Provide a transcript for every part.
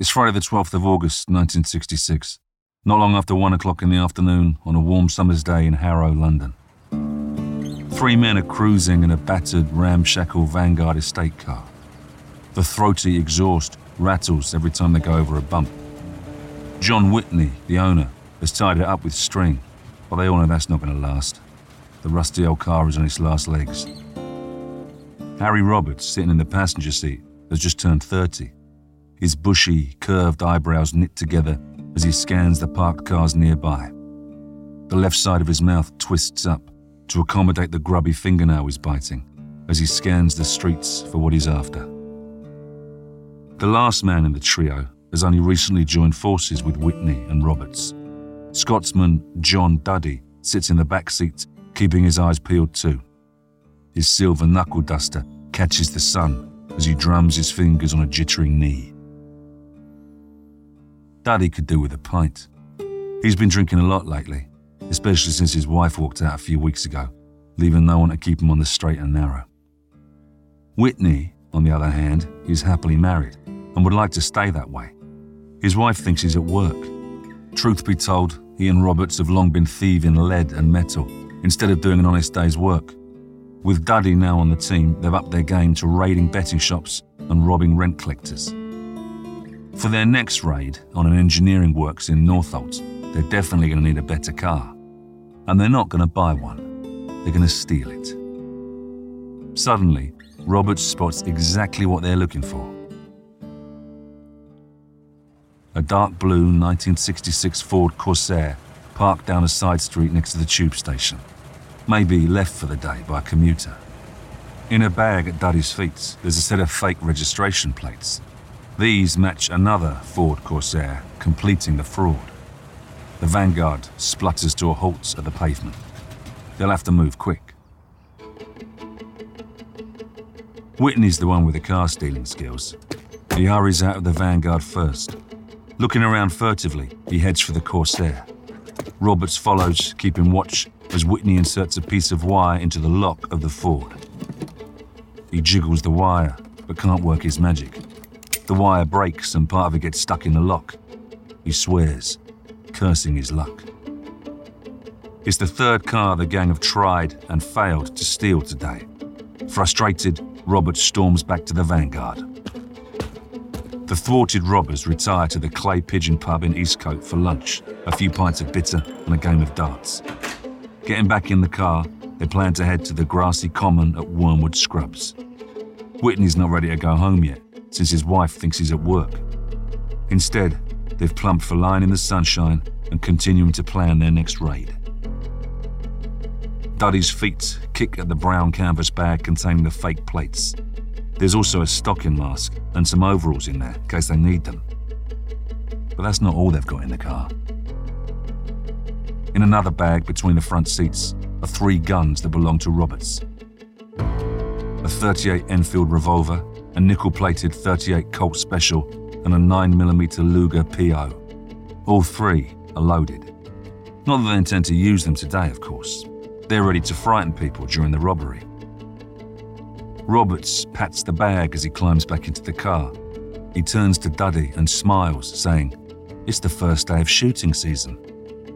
It's Friday, the 12th of August, 1966. Not long after one o'clock in the afternoon on a warm summer's day in Harrow, London. Three men are cruising in a battered, ramshackle Vanguard estate car. The throaty exhaust rattles every time they go over a bump. John Whitney, the owner, has tied it up with string, but they all know that's not going to last. The rusty old car is on its last legs. Harry Roberts, sitting in the passenger seat, has just turned 30. His bushy, curved eyebrows knit together as he scans the parked cars nearby. The left side of his mouth twists up to accommodate the grubby fingernail he's biting as he scans the streets for what he's after. The last man in the trio has only recently joined forces with Whitney and Roberts. Scotsman John Duddy sits in the back seat, keeping his eyes peeled too. His silver knuckle duster catches the sun as he drums his fingers on a jittering knee. Duddy could do with a pint. He's been drinking a lot lately, especially since his wife walked out a few weeks ago, leaving no one to keep him on the straight and narrow. Whitney, on the other hand, is happily married and would like to stay that way. His wife thinks he's at work. Truth be told, he and Roberts have long been thieving lead and metal instead of doing an honest day's work. With Duddy now on the team, they've upped their game to raiding betting shops and robbing rent collectors. For their next raid on an engineering works in Northolt, they're definitely going to need a better car. And they're not going to buy one, they're going to steal it. Suddenly, Roberts spots exactly what they're looking for a dark blue 1966 Ford Corsair parked down a side street next to the tube station. Maybe left for the day by a commuter. In a bag at Duddy's feet, there's a set of fake registration plates. These match another Ford Corsair, completing the fraud. The Vanguard splutters to a halt at the pavement. They'll have to move quick. Whitney's the one with the car stealing skills. He hurries out of the Vanguard first. Looking around furtively, he heads for the Corsair. Roberts follows, keeping watch as Whitney inserts a piece of wire into the lock of the Ford. He jiggles the wire, but can't work his magic. The wire breaks and part of it gets stuck in the lock. He swears, cursing his luck. It's the third car the gang have tried and failed to steal today. Frustrated, Robert storms back to the Vanguard. The thwarted robbers retire to the Clay Pigeon pub in Eastcote for lunch, a few pints of bitter, and a game of darts. Getting back in the car, they plan to head to the grassy common at Wormwood Scrubs. Whitney's not ready to go home yet, since his wife thinks he's at work. Instead, they've plumped for lying in the sunshine and continuing to plan their next raid. Duddy's feet kick at the brown canvas bag containing the fake plates. There's also a stocking mask and some overalls in there in case they need them. But that's not all they've got in the car. In another bag between the front seats are three guns that belong to Roberts a 38 Enfield revolver, a nickel plated 38 Colt Special, and a 9mm Luger PO. All three are loaded. Not that they intend to use them today, of course. They're ready to frighten people during the robbery. Roberts pats the bag as he climbs back into the car. He turns to Duddy and smiles, saying, It's the first day of shooting season.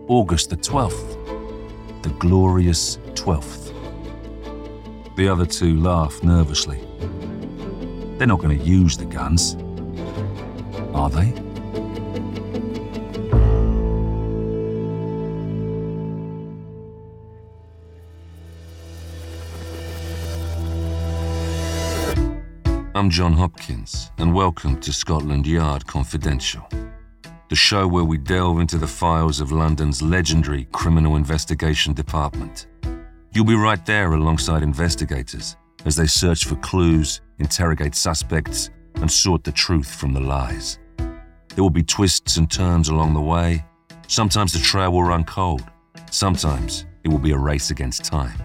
August the 12th. The glorious 12th. The other two laugh nervously. They're not going to use the guns, are they? I'm John Hopkins, and welcome to Scotland Yard Confidential, the show where we delve into the files of London's legendary Criminal Investigation Department. You'll be right there alongside investigators as they search for clues, interrogate suspects, and sort the truth from the lies. There will be twists and turns along the way. Sometimes the trail will run cold. Sometimes it will be a race against time.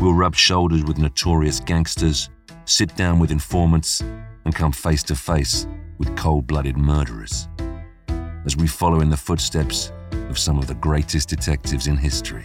We'll rub shoulders with notorious gangsters, sit down with informants, and come face to face with cold blooded murderers. As we follow in the footsteps of some of the greatest detectives in history.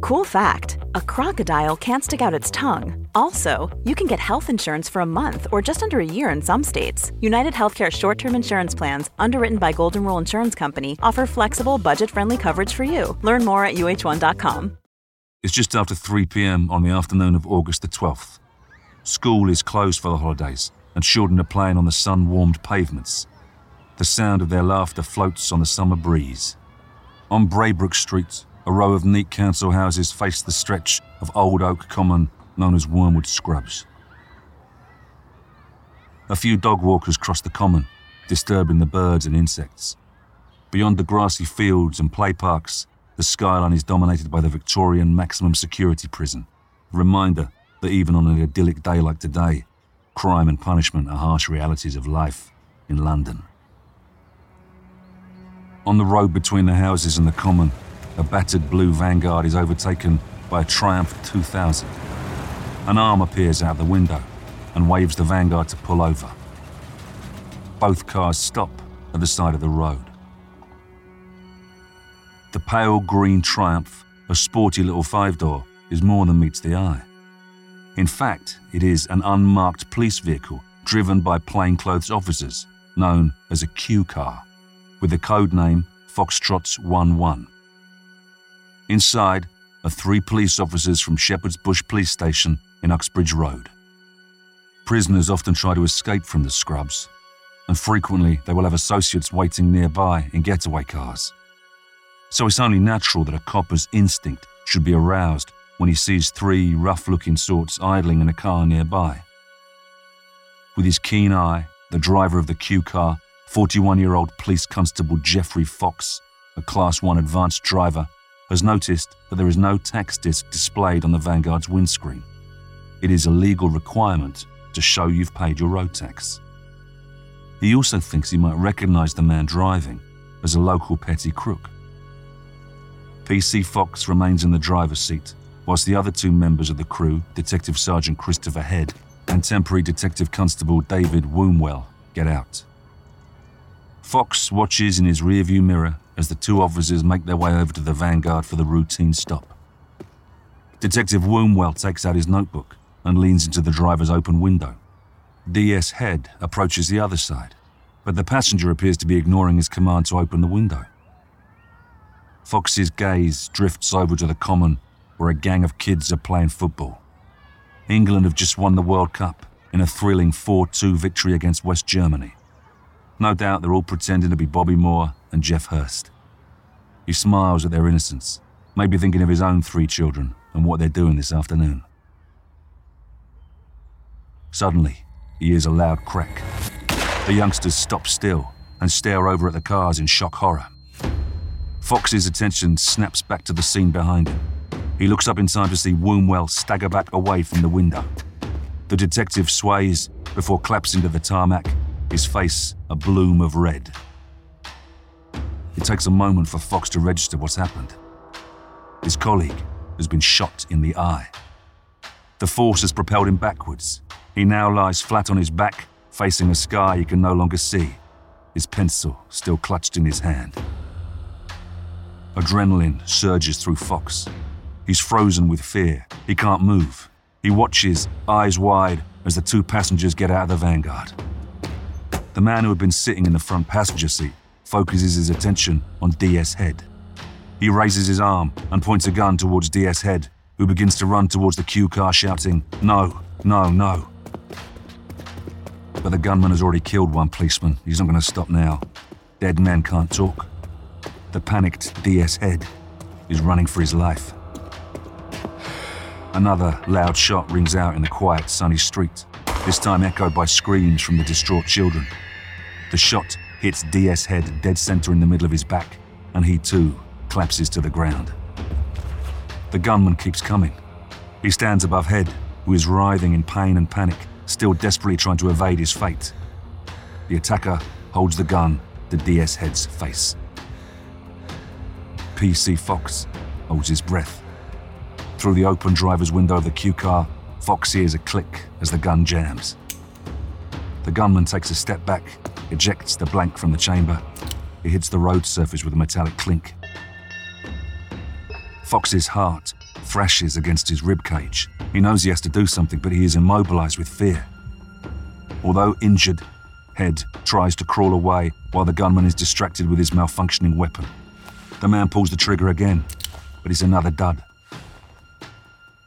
Cool fact a crocodile can't stick out its tongue. Also, you can get health insurance for a month or just under a year in some states. United Healthcare short term insurance plans, underwritten by Golden Rule Insurance Company, offer flexible, budget friendly coverage for you. Learn more at uh1.com. It's just after 3 pm on the afternoon of August the 12th. School is closed for the holidays, and children are playing on the sun warmed pavements. The sound of their laughter floats on the summer breeze. On Braybrook Street, a row of neat council houses face the stretch of old oak common known as Wormwood Scrubs. A few dog walkers cross the common, disturbing the birds and insects. Beyond the grassy fields and play parks, the skyline is dominated by the Victorian maximum security prison, a reminder that even on an idyllic day like today, crime and punishment are harsh realities of life in London. On the road between the houses and the common, a battered blue Vanguard is overtaken by a Triumph 2000. An arm appears out the window and waves the Vanguard to pull over. Both cars stop at the side of the road. The pale green Triumph, a sporty little five door, is more than meets the eye. In fact, it is an unmarked police vehicle driven by plainclothes officers, known as a Q car, with the code name Foxtrot 11. Inside are three police officers from Shepherd's Bush Police Station in Uxbridge Road. Prisoners often try to escape from the scrubs, and frequently they will have associates waiting nearby in getaway cars. So it's only natural that a copper's instinct should be aroused when he sees three rough looking sorts idling in a car nearby. With his keen eye, the driver of the Q car, 41 year old police constable Geoffrey Fox, a Class 1 advanced driver, has noticed that there is no tax disc displayed on the Vanguard's windscreen. It is a legal requirement to show you've paid your road tax. He also thinks he might recognize the man driving as a local petty crook. PC Fox remains in the driver's seat, whilst the other two members of the crew, Detective Sergeant Christopher Head and Temporary Detective Constable David Wombwell, get out. Fox watches in his rearview mirror as the two officers make their way over to the Vanguard for the routine stop. Detective Wombwell takes out his notebook and leans into the driver's open window. DS Head approaches the other side, but the passenger appears to be ignoring his command to open the window. Fox's gaze drifts over to the common where a gang of kids are playing football. England have just won the World Cup in a thrilling 4 2 victory against West Germany. No doubt they're all pretending to be Bobby Moore and Geoff Hurst. He smiles at their innocence, maybe thinking of his own three children and what they're doing this afternoon. Suddenly, he hears a loud crack. The youngsters stop still and stare over at the cars in shock horror. Fox's attention snaps back to the scene behind him. He looks up in time to see Wombwell stagger back away from the window. The detective sways before collapsing to the tarmac, his face a bloom of red. It takes a moment for Fox to register what's happened. His colleague has been shot in the eye. The force has propelled him backwards. He now lies flat on his back, facing a sky he can no longer see, his pencil still clutched in his hand. Adrenaline surges through Fox. He's frozen with fear. He can't move. He watches, eyes wide, as the two passengers get out of the Vanguard. The man who had been sitting in the front passenger seat focuses his attention on DS Head. He raises his arm and points a gun towards DS Head, who begins to run towards the Q car shouting, No, no, no. But the gunman has already killed one policeman. He's not going to stop now. Dead men can't talk. The panicked DS head is running for his life. Another loud shot rings out in the quiet, sunny street, this time echoed by screams from the distraught children. The shot hits DS head dead center in the middle of his back, and he too collapses to the ground. The gunman keeps coming. He stands above Head, who is writhing in pain and panic, still desperately trying to evade his fate. The attacker holds the gun to DS Head's face. PC Fox holds his breath through the open driver's window of the Q car, Fox hears a click as the gun jams. The gunman takes a step back, ejects the blank from the chamber. It hits the road surface with a metallic clink. Fox's heart thrashes against his rib cage. He knows he has to do something, but he is immobilized with fear. Although injured, Head tries to crawl away while the gunman is distracted with his malfunctioning weapon. The man pulls the trigger again, but it's another dud.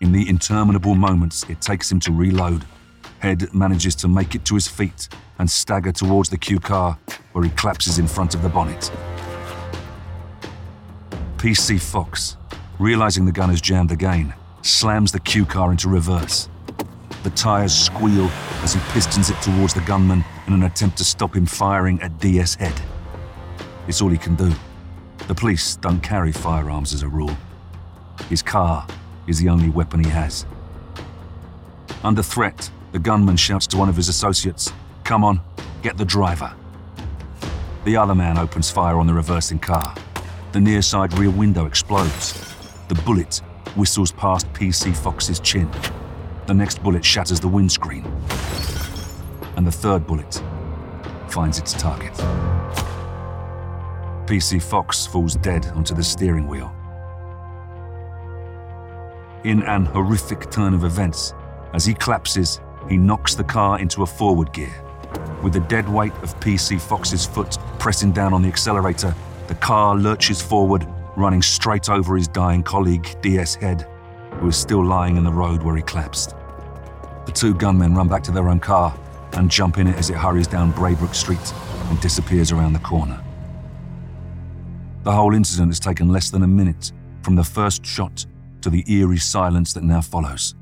In the interminable moments it takes him to reload, Head manages to make it to his feet and stagger towards the Q car, where he collapses in front of the bonnet. PC Fox, realizing the gun is jammed again, slams the Q car into reverse. The tires squeal as he pistons it towards the gunman in an attempt to stop him firing at DS Head. It's all he can do. The police don't carry firearms as a rule. His car is the only weapon he has. Under threat, the gunman shouts to one of his associates, Come on, get the driver. The other man opens fire on the reversing car. The near side rear window explodes. The bullet whistles past PC Fox's chin. The next bullet shatters the windscreen. And the third bullet finds its target. PC Fox falls dead onto the steering wheel. In an horrific turn of events, as he collapses, he knocks the car into a forward gear. With the dead weight of PC Fox's foot pressing down on the accelerator, the car lurches forward, running straight over his dying colleague, DS Head, who is still lying in the road where he collapsed. The two gunmen run back to their own car and jump in it as it hurries down Braybrook Street and disappears around the corner. The whole incident has taken less than a minute from the first shot to the eerie silence that now follows.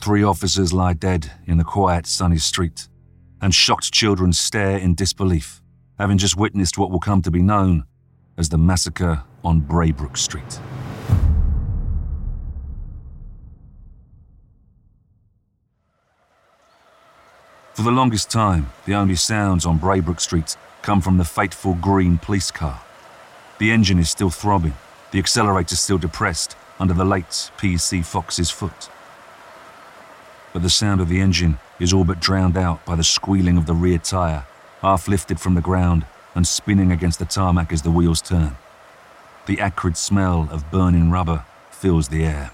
Three officers lie dead in the quiet, sunny street, and shocked children stare in disbelief, having just witnessed what will come to be known as the massacre on Braybrook Street. For the longest time, the only sounds on Braybrook Street come from the fateful green police car. The engine is still throbbing, the accelerator still depressed, under the late PC Fox's foot. But the sound of the engine is all but drowned out by the squealing of the rear tyre, half lifted from the ground and spinning against the tarmac as the wheels turn. The acrid smell of burning rubber fills the air.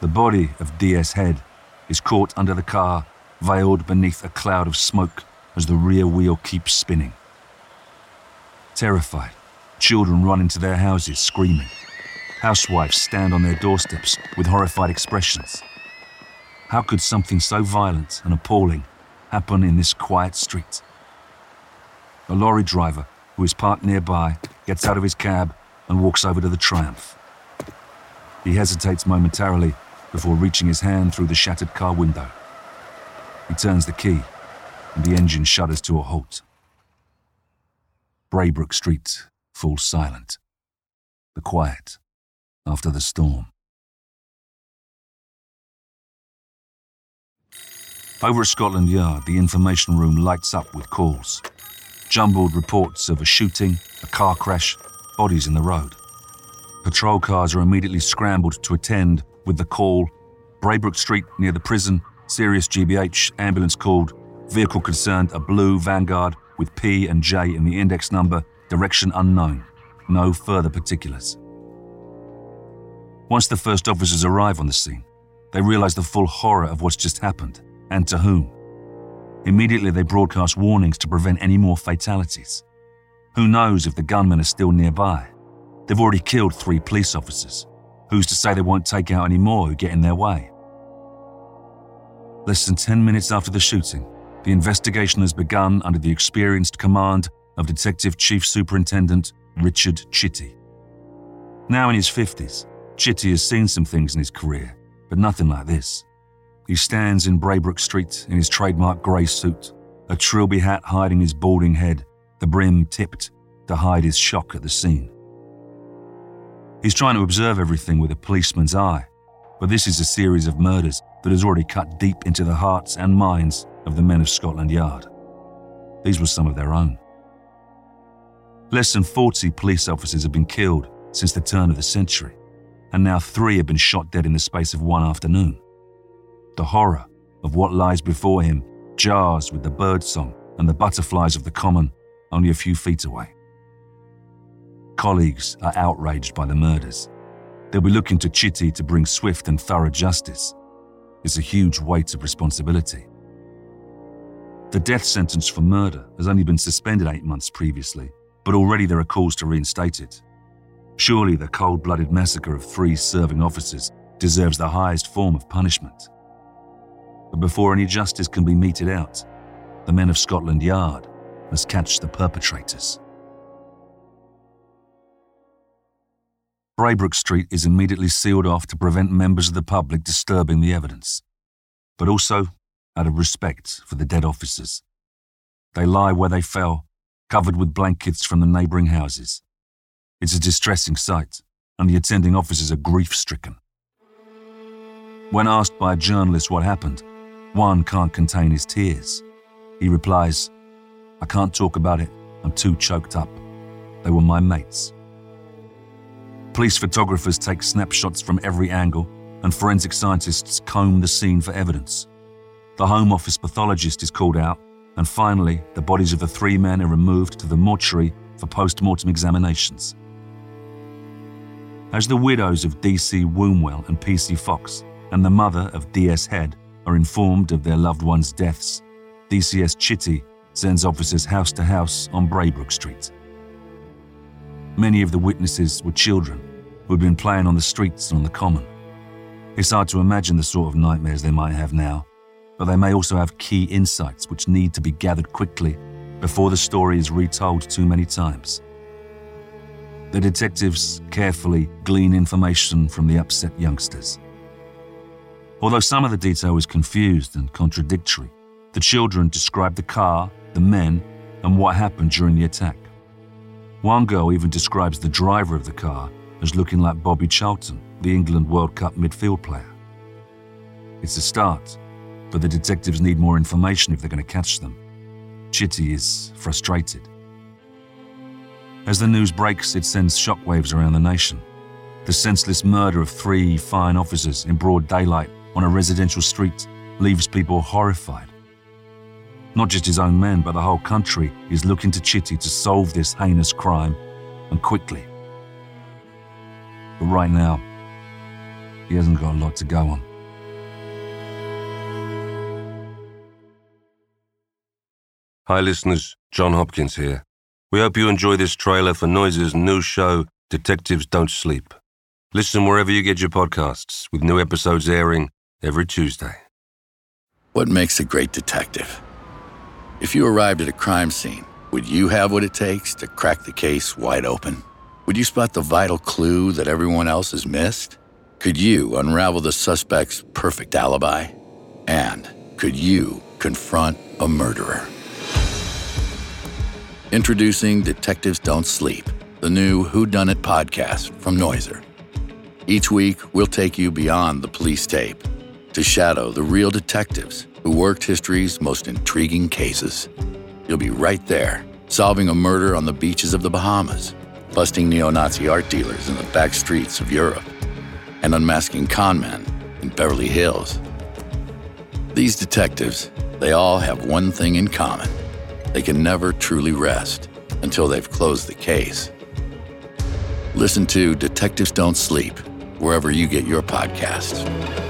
The body of DS Head is caught under the car, veiled beneath a cloud of smoke as the rear wheel keeps spinning. Terrified, children run into their houses screaming. Housewives stand on their doorsteps with horrified expressions. How could something so violent and appalling happen in this quiet street? A lorry driver, who is parked nearby, gets out of his cab and walks over to the Triumph. He hesitates momentarily before reaching his hand through the shattered car window. He turns the key, and the engine shudders to a halt. Braybrook Street falls silent. The quiet after the storm. Over at Scotland Yard, the information room lights up with calls. Jumbled reports of a shooting, a car crash, bodies in the road. Patrol cars are immediately scrambled to attend with the call Braybrook Street near the prison, serious GBH, ambulance called, vehicle concerned a blue Vanguard with P and J in the index number, direction unknown. No further particulars. Once the first officers arrive on the scene, they realize the full horror of what's just happened and to whom. Immediately, they broadcast warnings to prevent any more fatalities. Who knows if the gunmen are still nearby? They've already killed three police officers. Who's to say they won't take out any more who get in their way? Less than 10 minutes after the shooting, The investigation has begun under the experienced command of Detective Chief Superintendent Richard Chitty. Now in his 50s, Chitty has seen some things in his career, but nothing like this. He stands in Braybrook Street in his trademark grey suit, a trilby hat hiding his balding head, the brim tipped to hide his shock at the scene. He's trying to observe everything with a policeman's eye, but this is a series of murders that has already cut deep into the hearts and minds of the men of Scotland Yard. These were some of their own. Less than 40 police officers have been killed since the turn of the century, and now three have been shot dead in the space of one afternoon. The horror of what lies before him jars with the birdsong and the butterflies of the common only a few feet away. Colleagues are outraged by the murders. They'll be looking to Chitty to bring swift and thorough justice. It's a huge weight of responsibility. The death sentence for murder has only been suspended eight months previously, but already there are calls to reinstate it. Surely the cold blooded massacre of three serving officers deserves the highest form of punishment. But before any justice can be meted out, the men of Scotland Yard must catch the perpetrators. Braybrook Street is immediately sealed off to prevent members of the public disturbing the evidence, but also out of respect for the dead officers. They lie where they fell, covered with blankets from the neighbouring houses. It's a distressing sight, and the attending officers are grief stricken. When asked by a journalist what happened, one can't contain his tears. He replies, I can't talk about it, I'm too choked up. They were my mates. Police photographers take snapshots from every angle, and forensic scientists comb the scene for evidence. The Home Office pathologist is called out, and finally, the bodies of the three men are removed to the mortuary for post mortem examinations. As the widows of DC Wombwell and PC Fox and the mother of DS Head are informed of their loved ones' deaths, DCS Chitty sends officers house to house on Braybrook Street. Many of the witnesses were children who had been playing on the streets and on the common. It's hard to imagine the sort of nightmares they might have now, but they may also have key insights which need to be gathered quickly before the story is retold too many times. The detectives carefully glean information from the upset youngsters. Although some of the detail is confused and contradictory, the children describe the car, the men, and what happened during the attack. One girl even describes the driver of the car as looking like Bobby Charlton, the England World Cup midfield player. It's a start, but the detectives need more information if they're going to catch them. Chitty is frustrated. As the news breaks, it sends shockwaves around the nation. The senseless murder of three fine officers in broad daylight on a residential street leaves people horrified. Not just his own men, but the whole country is looking to Chitty to solve this heinous crime, and quickly. But right now, he hasn't got a lot to go on. Hi, listeners. John Hopkins here. We hope you enjoy this trailer for Noiser's new show, Detectives Don't Sleep. Listen wherever you get your podcasts, with new episodes airing every Tuesday. What makes a great detective? If you arrived at a crime scene, would you have what it takes to crack the case wide open? Would you spot the vital clue that everyone else has missed? Could you unravel the suspect's perfect alibi? And could you confront a murderer? Introducing Detectives Don't Sleep, the new Who Done It podcast from Noiser. Each week, we'll take you beyond the police tape to shadow the real detectives who worked history's most intriguing cases. You'll be right there, solving a murder on the beaches of the Bahamas, busting neo Nazi art dealers in the back streets of Europe, and unmasking conmen in Beverly Hills. These detectives, they all have one thing in common they can never truly rest until they've closed the case. Listen to Detectives Don't Sleep wherever you get your podcasts.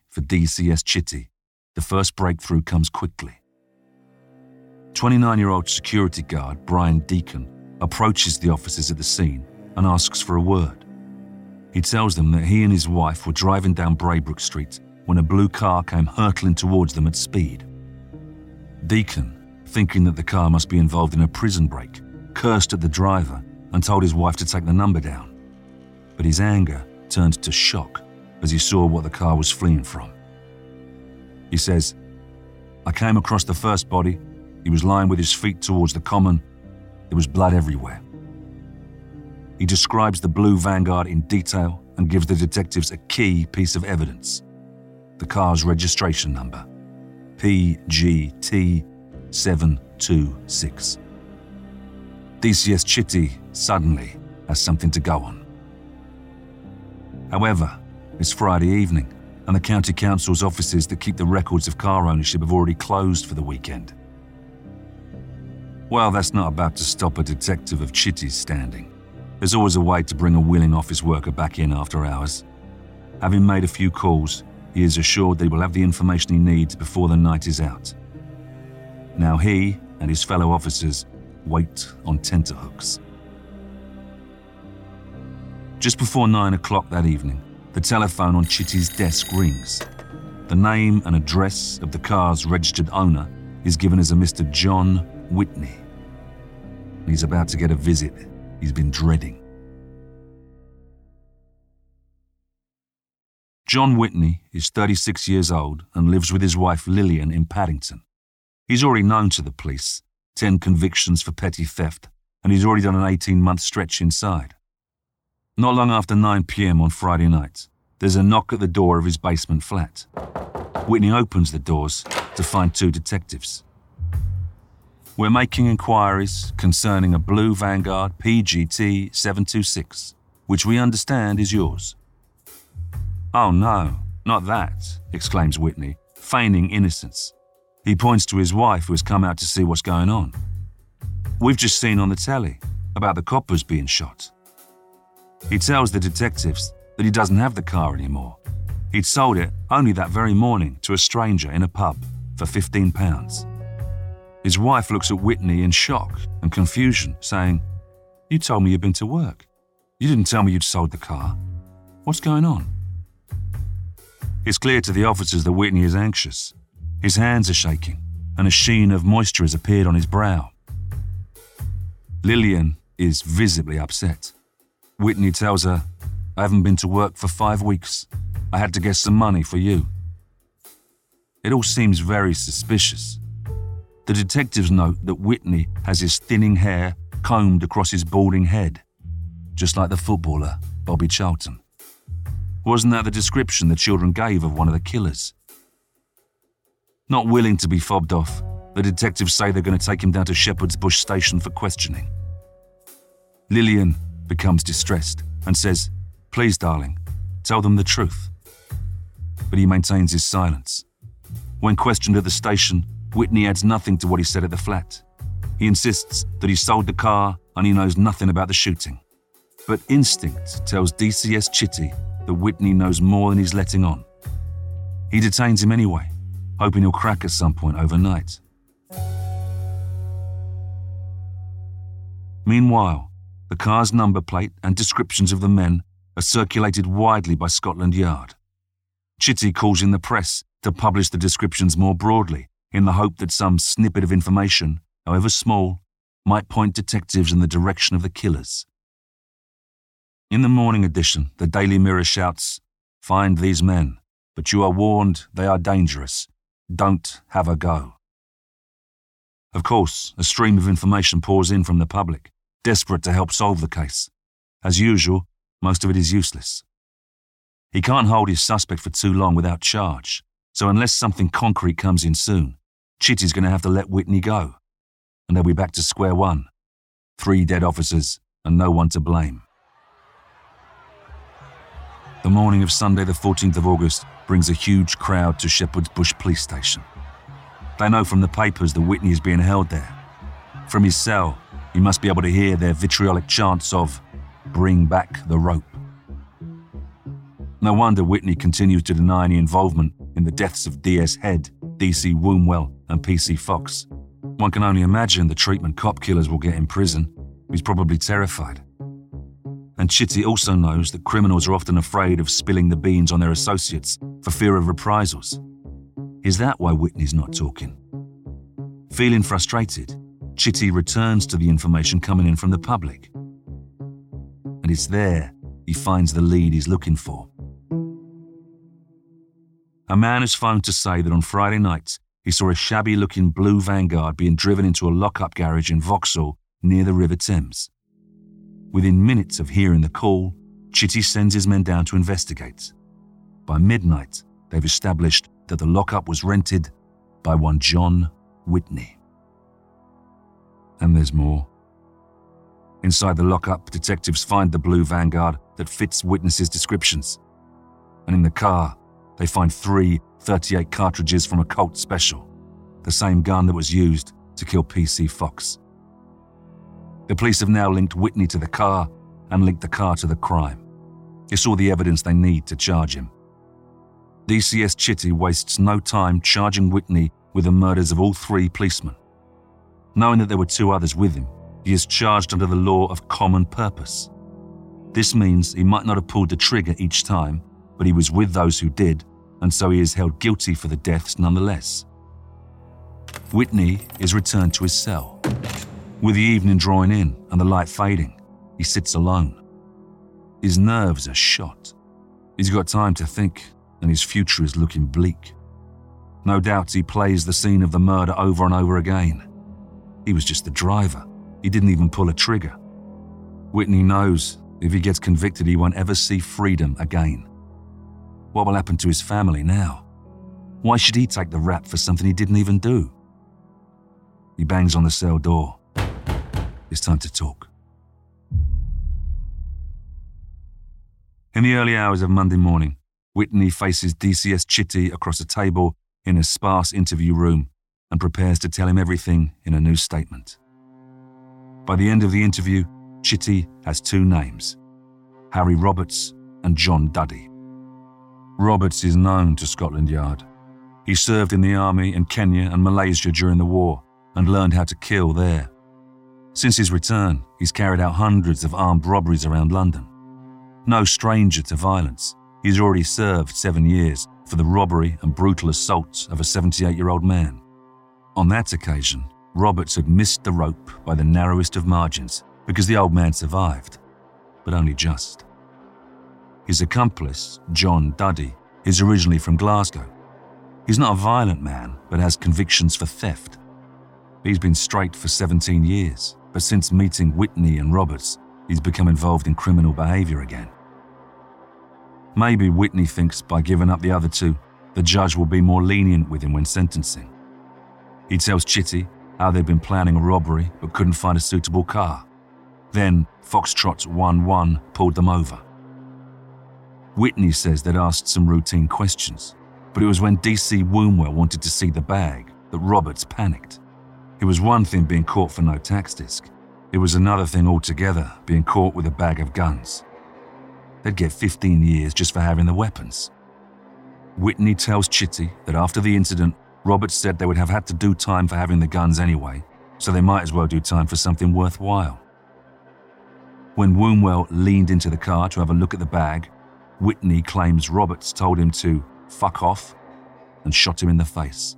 for DCS Chitty, the first breakthrough comes quickly. 29 year old security guard Brian Deacon approaches the officers at the scene and asks for a word. He tells them that he and his wife were driving down Braybrook Street when a blue car came hurtling towards them at speed. Deacon, thinking that the car must be involved in a prison break, cursed at the driver and told his wife to take the number down. But his anger turned to shock as he saw what the car was fleeing from. He says, I came across the first body. He was lying with his feet towards the common. There was blood everywhere. He describes the blue Vanguard in detail and gives the detectives a key piece of evidence the car's registration number PGT 726. DCS Chitty suddenly has something to go on. However, it's Friday evening, and the County Council's offices that keep the records of car ownership have already closed for the weekend. Well, that's not about to stop a detective of Chitty's standing. There's always a way to bring a willing office worker back in after hours. Having made a few calls, he is assured that he will have the information he needs before the night is out. Now he and his fellow officers wait on tenterhooks. Just before nine o'clock that evening, the telephone on Chitty's desk rings. The name and address of the car's registered owner is given as a Mr. John Whitney. He's about to get a visit he's been dreading. John Whitney is 36 years old and lives with his wife Lillian in Paddington. He's already known to the police, 10 convictions for petty theft, and he's already done an 18 month stretch inside. Not long after 9 pm on Friday night, there's a knock at the door of his basement flat. Whitney opens the doors to find two detectives. We're making inquiries concerning a blue Vanguard PGT 726, which we understand is yours. Oh no, not that, exclaims Whitney, feigning innocence. He points to his wife who has come out to see what's going on. We've just seen on the telly about the coppers being shot. He tells the detectives that he doesn't have the car anymore. He'd sold it only that very morning to a stranger in a pub for £15. His wife looks at Whitney in shock and confusion, saying, You told me you'd been to work. You didn't tell me you'd sold the car. What's going on? It's clear to the officers that Whitney is anxious. His hands are shaking, and a sheen of moisture has appeared on his brow. Lillian is visibly upset. Whitney tells her, I haven't been to work for five weeks. I had to get some money for you. It all seems very suspicious. The detectives note that Whitney has his thinning hair combed across his balding head, just like the footballer Bobby Charlton. Wasn't that the description the children gave of one of the killers? Not willing to be fobbed off, the detectives say they're going to take him down to Shepherd's Bush Station for questioning. Lillian becomes distressed and says, Please, darling, tell them the truth. But he maintains his silence. When questioned at the station, Whitney adds nothing to what he said at the flat. He insists that he sold the car and he knows nothing about the shooting. But instinct tells DCS Chitty that Whitney knows more than he's letting on. He detains him anyway, hoping he'll crack at some point overnight. Meanwhile, the car's number plate and descriptions of the men are circulated widely by Scotland Yard. Chitty calls in the press to publish the descriptions more broadly in the hope that some snippet of information, however small, might point detectives in the direction of the killers. In the morning edition, the Daily Mirror shouts, Find these men, but you are warned they are dangerous. Don't have a go. Of course, a stream of information pours in from the public, desperate to help solve the case. As usual, most of it is useless. He can't hold his suspect for too long without charge, so unless something concrete comes in soon, Chitty's going to have to let Whitney go. And they'll be back to square one. Three dead officers and no one to blame. The morning of Sunday, the 14th of August, brings a huge crowd to Shepherd's Bush Police Station. They know from the papers that Whitney is being held there. From his cell, he must be able to hear their vitriolic chants of, Bring back the rope. No wonder Whitney continues to deny any involvement in the deaths of DS Head, DC Wombwell, and PC Fox. One can only imagine the treatment cop killers will get in prison. He's probably terrified. And Chitty also knows that criminals are often afraid of spilling the beans on their associates for fear of reprisals. Is that why Whitney's not talking? Feeling frustrated, Chitty returns to the information coming in from the public. And it's there he finds the lead he's looking for. A man has phoned to say that on Friday night he saw a shabby looking blue Vanguard being driven into a lock-up garage in Vauxhall near the River Thames. Within minutes of hearing the call, Chitty sends his men down to investigate. By midnight, they've established that the lockup was rented by one John Whitney. And there's more. Inside the lockup, detectives find the blue Vanguard that fits witnesses' descriptions. And in the car, they find three 38 cartridges from a Colt Special, the same gun that was used to kill PC Fox. The police have now linked Whitney to the car and linked the car to the crime. It's all the evidence they need to charge him. DCS Chitty wastes no time charging Whitney with the murders of all three policemen. Knowing that there were two others with him, he is charged under the law of common purpose. This means he might not have pulled the trigger each time, but he was with those who did, and so he is held guilty for the deaths nonetheless. Whitney is returned to his cell. With the evening drawing in and the light fading, he sits alone. His nerves are shot. He's got time to think, and his future is looking bleak. No doubt he plays the scene of the murder over and over again. He was just the driver. He didn't even pull a trigger. Whitney knows if he gets convicted, he won't ever see freedom again. What will happen to his family now? Why should he take the rap for something he didn't even do? He bangs on the cell door. It's time to talk. In the early hours of Monday morning, Whitney faces DCS Chitty across a table in a sparse interview room and prepares to tell him everything in a new statement. By the end of the interview, Chitty has two names Harry Roberts and John Duddy. Roberts is known to Scotland Yard. He served in the army in Kenya and Malaysia during the war and learned how to kill there. Since his return, he's carried out hundreds of armed robberies around London. No stranger to violence, he's already served seven years for the robbery and brutal assault of a 78 year old man. On that occasion, Roberts had missed the rope by the narrowest of margins because the old man survived, but only just. His accomplice, John Duddy, is originally from Glasgow. He's not a violent man, but has convictions for theft. He's been straight for 17 years, but since meeting Whitney and Roberts, he's become involved in criminal behaviour again. Maybe Whitney thinks by giving up the other two, the judge will be more lenient with him when sentencing. He tells Chitty how they'd been planning a robbery but couldn't find a suitable car. Then Foxtrot 1 1 pulled them over. Whitney says they'd asked some routine questions, but it was when DC Wombwell wanted to see the bag that Roberts panicked. It was one thing being caught for no tax disc, it was another thing altogether being caught with a bag of guns. They'd get 15 years just for having the weapons. Whitney tells Chitty that after the incident, Roberts said they would have had to do time for having the guns anyway, so they might as well do time for something worthwhile. When Wombwell leaned into the car to have a look at the bag, Whitney claims Roberts told him to fuck off and shot him in the face.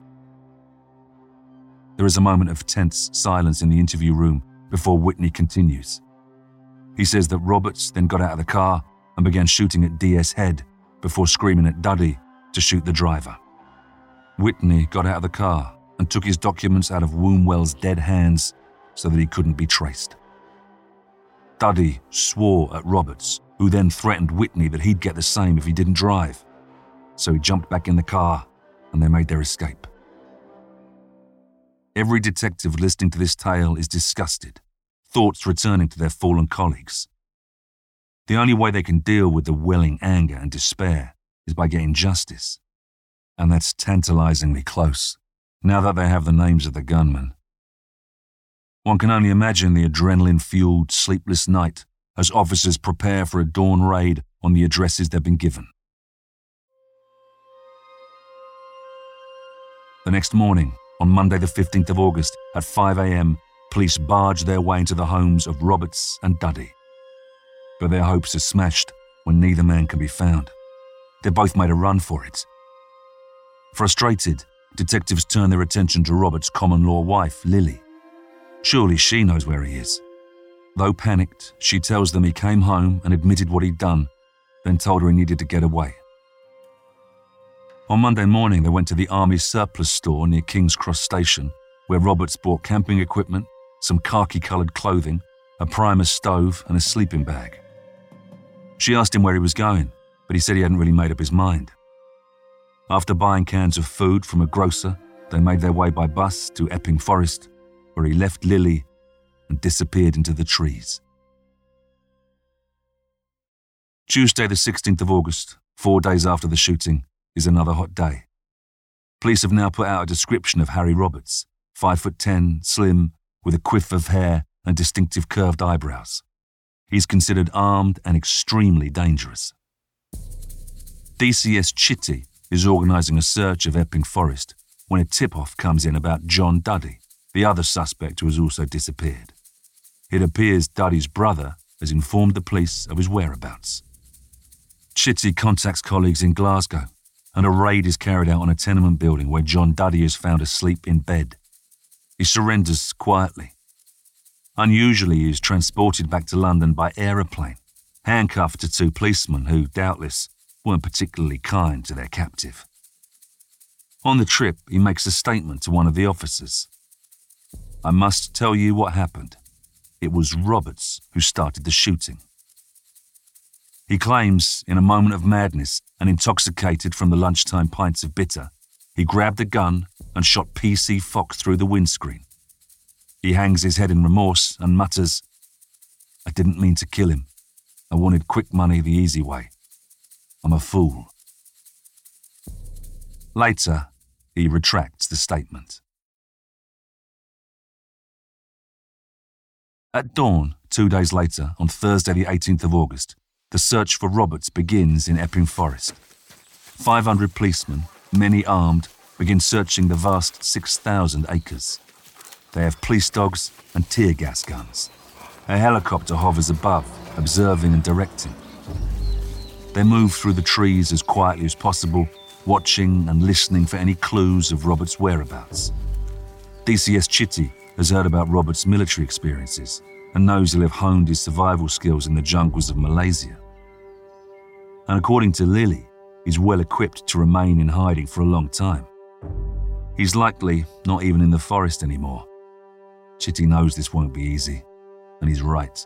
There is a moment of tense silence in the interview room before Whitney continues. He says that Roberts then got out of the car and began shooting at DS Head before screaming at Duddy to shoot the driver. Whitney got out of the car and took his documents out of Wombwell's dead hands so that he couldn't be traced. Duddy swore at Roberts, who then threatened Whitney that he'd get the same if he didn't drive. So he jumped back in the car and they made their escape. Every detective listening to this tale is disgusted, thoughts returning to their fallen colleagues. The only way they can deal with the welling anger and despair is by getting justice. And that's tantalizingly close, now that they have the names of the gunmen. One can only imagine the adrenaline fueled, sleepless night as officers prepare for a dawn raid on the addresses they've been given. The next morning, on Monday, the 15th of August, at 5 a.m., police barge their way into the homes of Roberts and Duddy. But their hopes are smashed when neither man can be found. They both made a run for it. Frustrated, detectives turn their attention to Robert's common law wife, Lily. Surely she knows where he is. Though panicked, she tells them he came home and admitted what he'd done, then told her he needed to get away. On Monday morning, they went to the Army surplus store near King's Cross Station, where Roberts bought camping equipment, some khaki coloured clothing, a primus stove, and a sleeping bag. She asked him where he was going, but he said he hadn't really made up his mind. After buying cans of food from a grocer, they made their way by bus to Epping Forest, where he left Lily and disappeared into the trees. Tuesday, the 16th of August, four days after the shooting, is another hot day. Police have now put out a description of Harry Roberts, five foot ten, slim, with a quiff of hair and distinctive curved eyebrows. He's considered armed and extremely dangerous. DCS Chitty is organising a search of Epping Forest when a tip off comes in about John Duddy, the other suspect who has also disappeared. It appears Duddy's brother has informed the police of his whereabouts. Chitty contacts colleagues in Glasgow and a raid is carried out on a tenement building where John Duddy is found asleep in bed. He surrenders quietly. Unusually, he is transported back to London by aeroplane, handcuffed to two policemen who, doubtless, weren't particularly kind to their captive. On the trip, he makes a statement to one of the officers. I must tell you what happened. It was Roberts who started the shooting. He claims, in a moment of madness and intoxicated from the lunchtime pints of bitter, he grabbed a gun and shot PC Fox through the windscreen. He hangs his head in remorse and mutters, I didn't mean to kill him. I wanted quick money the easy way. I'm a fool. Later, he retracts the statement. At dawn, two days later, on Thursday, the 18th of August, the search for Roberts begins in Epping Forest. 500 policemen, many armed, begin searching the vast 6,000 acres. They have police dogs and tear gas guns. A helicopter hovers above, observing and directing. They move through the trees as quietly as possible, watching and listening for any clues of Robert's whereabouts. DCS Chitty has heard about Robert's military experiences and knows he'll have honed his survival skills in the jungles of Malaysia and according to Lily, he's well equipped to remain in hiding for a long time. He's likely not even in the forest anymore. Chitty knows this won't be easy, and he's right.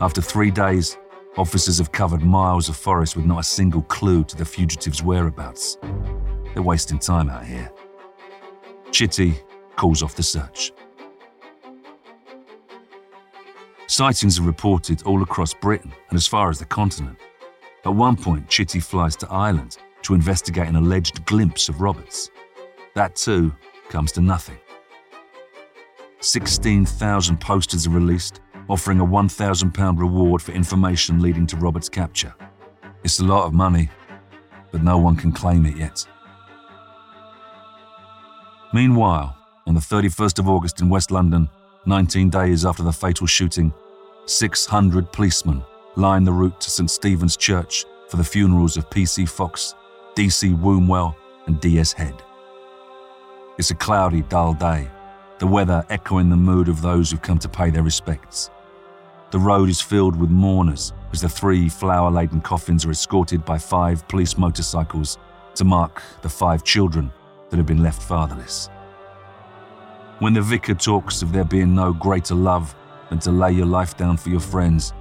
After three days, officers have covered miles of forest with not a single clue to the fugitive's whereabouts. They're wasting time out here. Chitty calls off the search. Sightings are reported all across Britain and as far as the continent. At one point, Chitty flies to Ireland to investigate an alleged glimpse of Roberts. That too comes to nothing. 16,000 posters are released, offering a £1,000 reward for information leading to Robert's capture. It's a lot of money, but no one can claim it yet. Meanwhile, on the 31st of August in West London, 19 days after the fatal shooting, 600 policemen line the route to St Stephen's Church for the funerals of PC Fox, DC Wombwell, and DS Head. It's a cloudy, dull day, the weather echoing the mood of those who've come to pay their respects. The road is filled with mourners as the three flower laden coffins are escorted by five police motorcycles to mark the five children that have been left fatherless. When the vicar talks of there being no greater love than to lay your life down for your friends,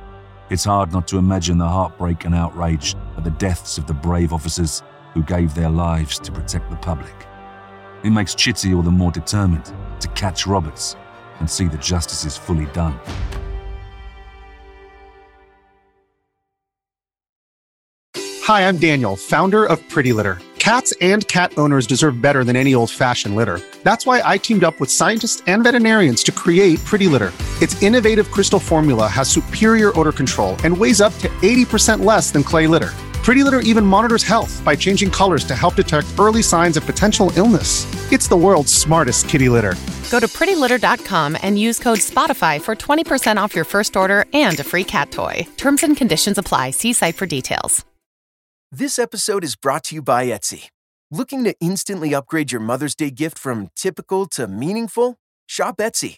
It's hard not to imagine the heartbreak and outrage at the deaths of the brave officers who gave their lives to protect the public. It makes Chitty all the more determined to catch Roberts and see that justice is fully done. Hi, I'm Daniel, founder of Pretty Litter. Cats and cat owners deserve better than any old fashioned litter. That's why I teamed up with scientists and veterinarians to create Pretty Litter. Its innovative crystal formula has superior odor control and weighs up to 80% less than clay litter. Pretty Litter even monitors health by changing colors to help detect early signs of potential illness. It's the world's smartest kitty litter. Go to prettylitter.com and use code SPOTIFY for 20% off your first order and a free cat toy. Terms and conditions apply. See site for details. This episode is brought to you by Etsy. Looking to instantly upgrade your Mother's Day gift from typical to meaningful? Shop Etsy.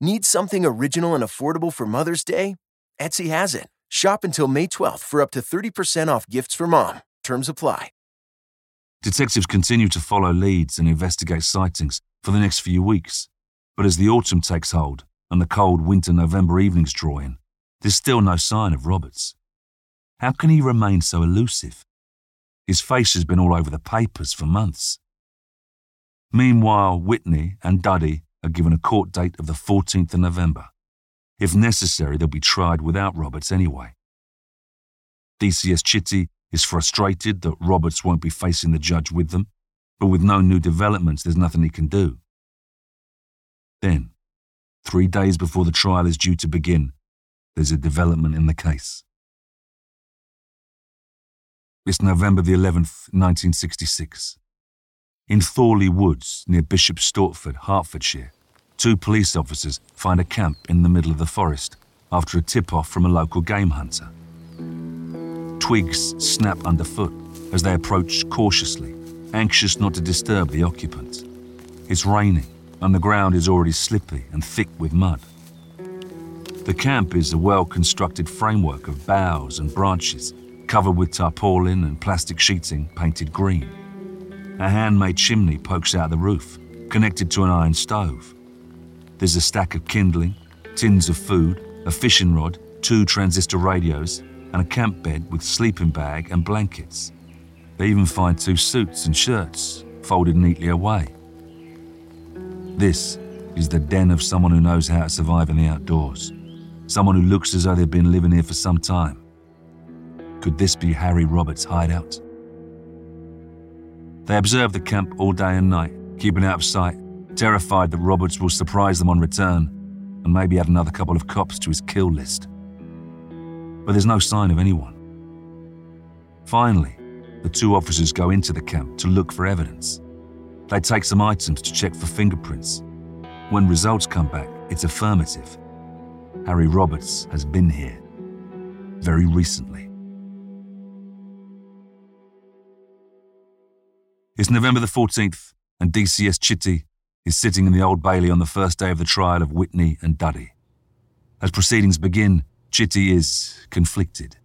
Need something original and affordable for Mother's Day? Etsy has it. Shop until May 12th for up to 30% off gifts for mom. Terms apply. Detectives continue to follow leads and investigate sightings for the next few weeks. But as the autumn takes hold and the cold winter November evenings draw in, there's still no sign of Roberts. How can he remain so elusive? His face has been all over the papers for months. Meanwhile, Whitney and Duddy are given a court date of the 14th of November. If necessary, they'll be tried without Roberts anyway. DCS Chitty is frustrated that Roberts won't be facing the judge with them, but with no new developments, there's nothing he can do. Then, three days before the trial is due to begin, there's a development in the case. It's November the 11th, 1966. In Thorley Woods, near Bishop Stortford, Hertfordshire, two police officers find a camp in the middle of the forest after a tip off from a local game hunter. Twigs snap underfoot as they approach cautiously, anxious not to disturb the occupants. It's raining, and the ground is already slippy and thick with mud. The camp is a well constructed framework of boughs and branches, covered with tarpaulin and plastic sheeting painted green. A handmade chimney pokes out the roof, connected to an iron stove. There's a stack of kindling, tins of food, a fishing rod, two transistor radios, and a camp bed with sleeping bag and blankets. They even find two suits and shirts folded neatly away. This is the den of someone who knows how to survive in the outdoors. Someone who looks as though they've been living here for some time. Could this be Harry Roberts' hideout? They observe the camp all day and night, keeping out of sight, terrified that Roberts will surprise them on return and maybe add another couple of cops to his kill list. But there's no sign of anyone. Finally, the two officers go into the camp to look for evidence. They take some items to check for fingerprints. When results come back, it's affirmative. Harry Roberts has been here. Very recently. It's November the 14th, and DCS Chitty is sitting in the Old Bailey on the first day of the trial of Whitney and Duddy. As proceedings begin, Chitty is conflicted.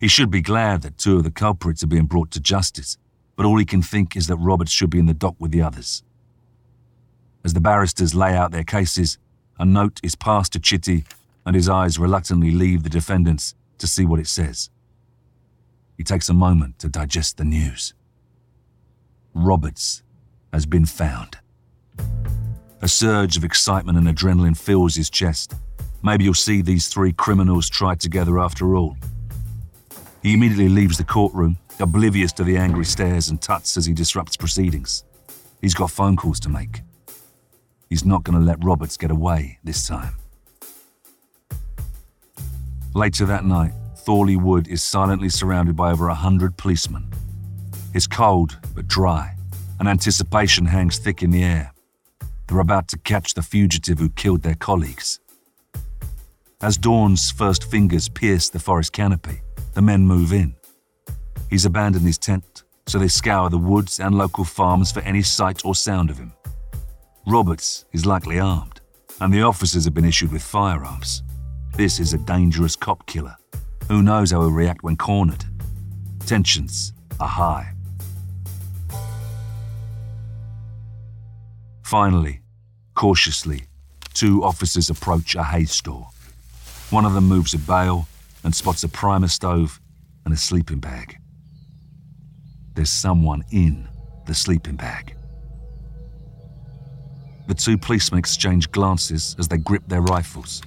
He should be glad that two of the culprits are being brought to justice, but all he can think is that Roberts should be in the dock with the others. As the barristers lay out their cases, a note is passed to Chitty, and his eyes reluctantly leave the defendants to see what it says. He takes a moment to digest the news. Roberts has been found. A surge of excitement and adrenaline fills his chest. Maybe you'll see these three criminals tried together after all. He immediately leaves the courtroom, oblivious to the angry stares and tuts as he disrupts proceedings. He's got phone calls to make. He's not going to let Roberts get away this time. Later that night, Thorley Wood is silently surrounded by over a hundred policemen. It's cold but dry, and anticipation hangs thick in the air. They're about to catch the fugitive who killed their colleagues. As Dawn's first fingers pierce the forest canopy, the men move in. He's abandoned his tent, so they scour the woods and local farms for any sight or sound of him. Roberts is likely armed, and the officers have been issued with firearms. This is a dangerous cop killer. Who knows how he'll react when cornered? Tensions are high. Finally, cautiously, two officers approach a hay store. One of them moves a bale and spots a primus stove and a sleeping bag. There's someone in the sleeping bag. The two policemen exchange glances as they grip their rifles.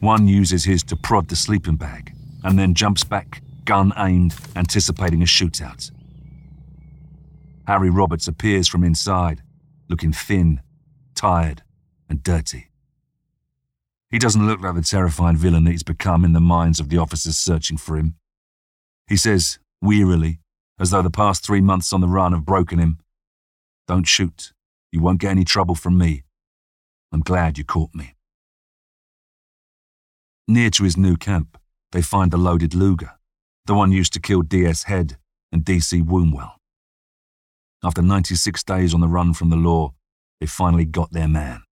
One uses his to prod the sleeping bag and then jumps back, gun aimed, anticipating a shootout. Harry Roberts appears from inside, looking thin, tired, and dirty. He doesn't look like the terrifying villain that he's become in the minds of the officers searching for him. He says, wearily, as though the past three months on the run have broken him, Don't shoot. You won't get any trouble from me. I'm glad you caught me. Near to his new camp, they find the loaded Luger, the one used to kill D.S. Head and D.C. Wombwell. After 96 days on the run from the law, they finally got their man.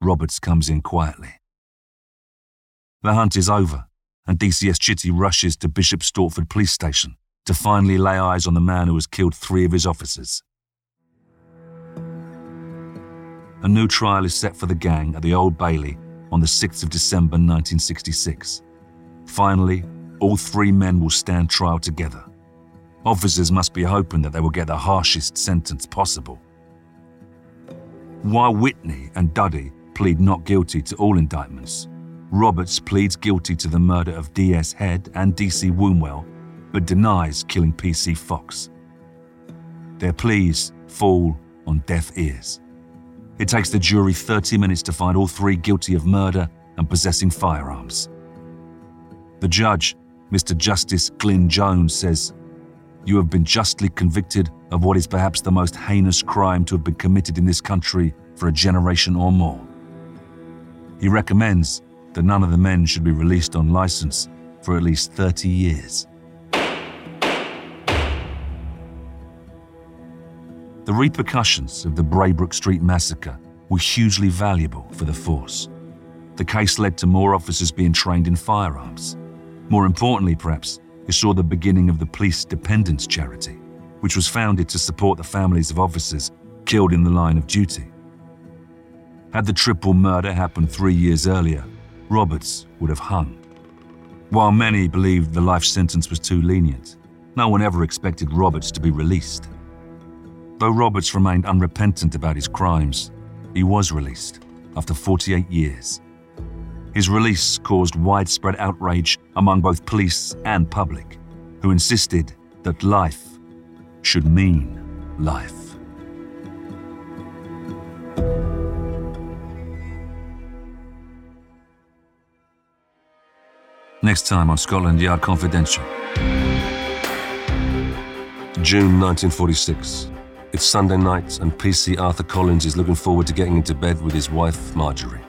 Roberts comes in quietly. The hunt is over, and DCS Chitty rushes to Bishop Stortford Police Station to finally lay eyes on the man who has killed three of his officers. A new trial is set for the gang at the Old Bailey on the 6th of December 1966. Finally, all three men will stand trial together. Officers must be hoping that they will get the harshest sentence possible. While Whitney and Duddy plead not guilty to all indictments, Roberts pleads guilty to the murder of D.S. Head and D.C. Wombwell, but denies killing P.C. Fox. Their pleas fall on deaf ears. It takes the jury 30 minutes to find all three guilty of murder and possessing firearms. The judge, Mr. Justice Glyn Jones, says, You have been justly convicted of what is perhaps the most heinous crime to have been committed in this country for a generation or more. He recommends that none of the men should be released on license for at least 30 years. The repercussions of the Braybrook Street massacre were hugely valuable for the force. The case led to more officers being trained in firearms. More importantly, perhaps, it saw the beginning of the Police Dependants' Charity, which was founded to support the families of officers killed in the line of duty. Had the triple murder happened three years earlier, Roberts would have hung. While many believed the life sentence was too lenient, no one ever expected Roberts to be released. Though Roberts remained unrepentant about his crimes, he was released after 48 years. His release caused widespread outrage among both police and public, who insisted that life should mean life. Next time on Scotland Yard Confidential. June 1946. It's Sunday night, and PC Arthur Collins is looking forward to getting into bed with his wife, Marjorie.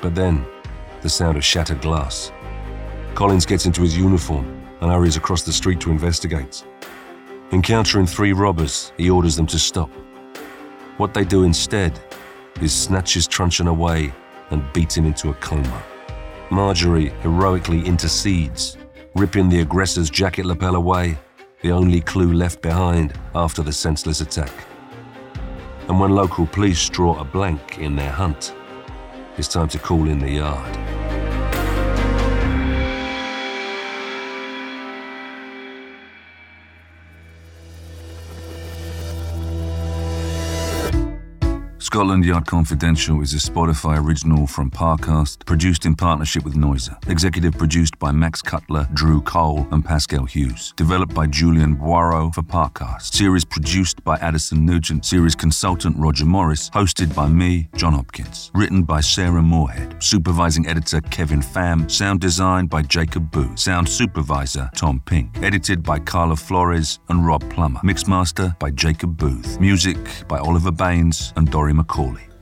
But then, the sound of shattered glass. Collins gets into his uniform and hurries across the street to investigate. Encountering three robbers, he orders them to stop. What they do instead is snatch his truncheon away and beat him into a coma. Marjorie heroically intercedes, ripping the aggressor's jacket lapel away the only clue left behind after the senseless attack. And when local police draw a blank in their hunt, it's time to call in the yard. Scotland Yard Confidential is a Spotify original from Parcast, produced in partnership with Noiser. Executive produced by Max Cutler, Drew Cole, and Pascal Hughes. Developed by Julian Boiro for Parcast. Series produced by Addison Nugent. Series consultant Roger Morris. Hosted by me, John Hopkins. Written by Sarah Moorhead. Supervising editor Kevin Pham. Sound design by Jacob Boo. Sound supervisor Tom Pink. Edited by Carla Flores and Rob Plummer. Mixmaster by Jacob Booth. Music by Oliver Baines and Dory McCauley.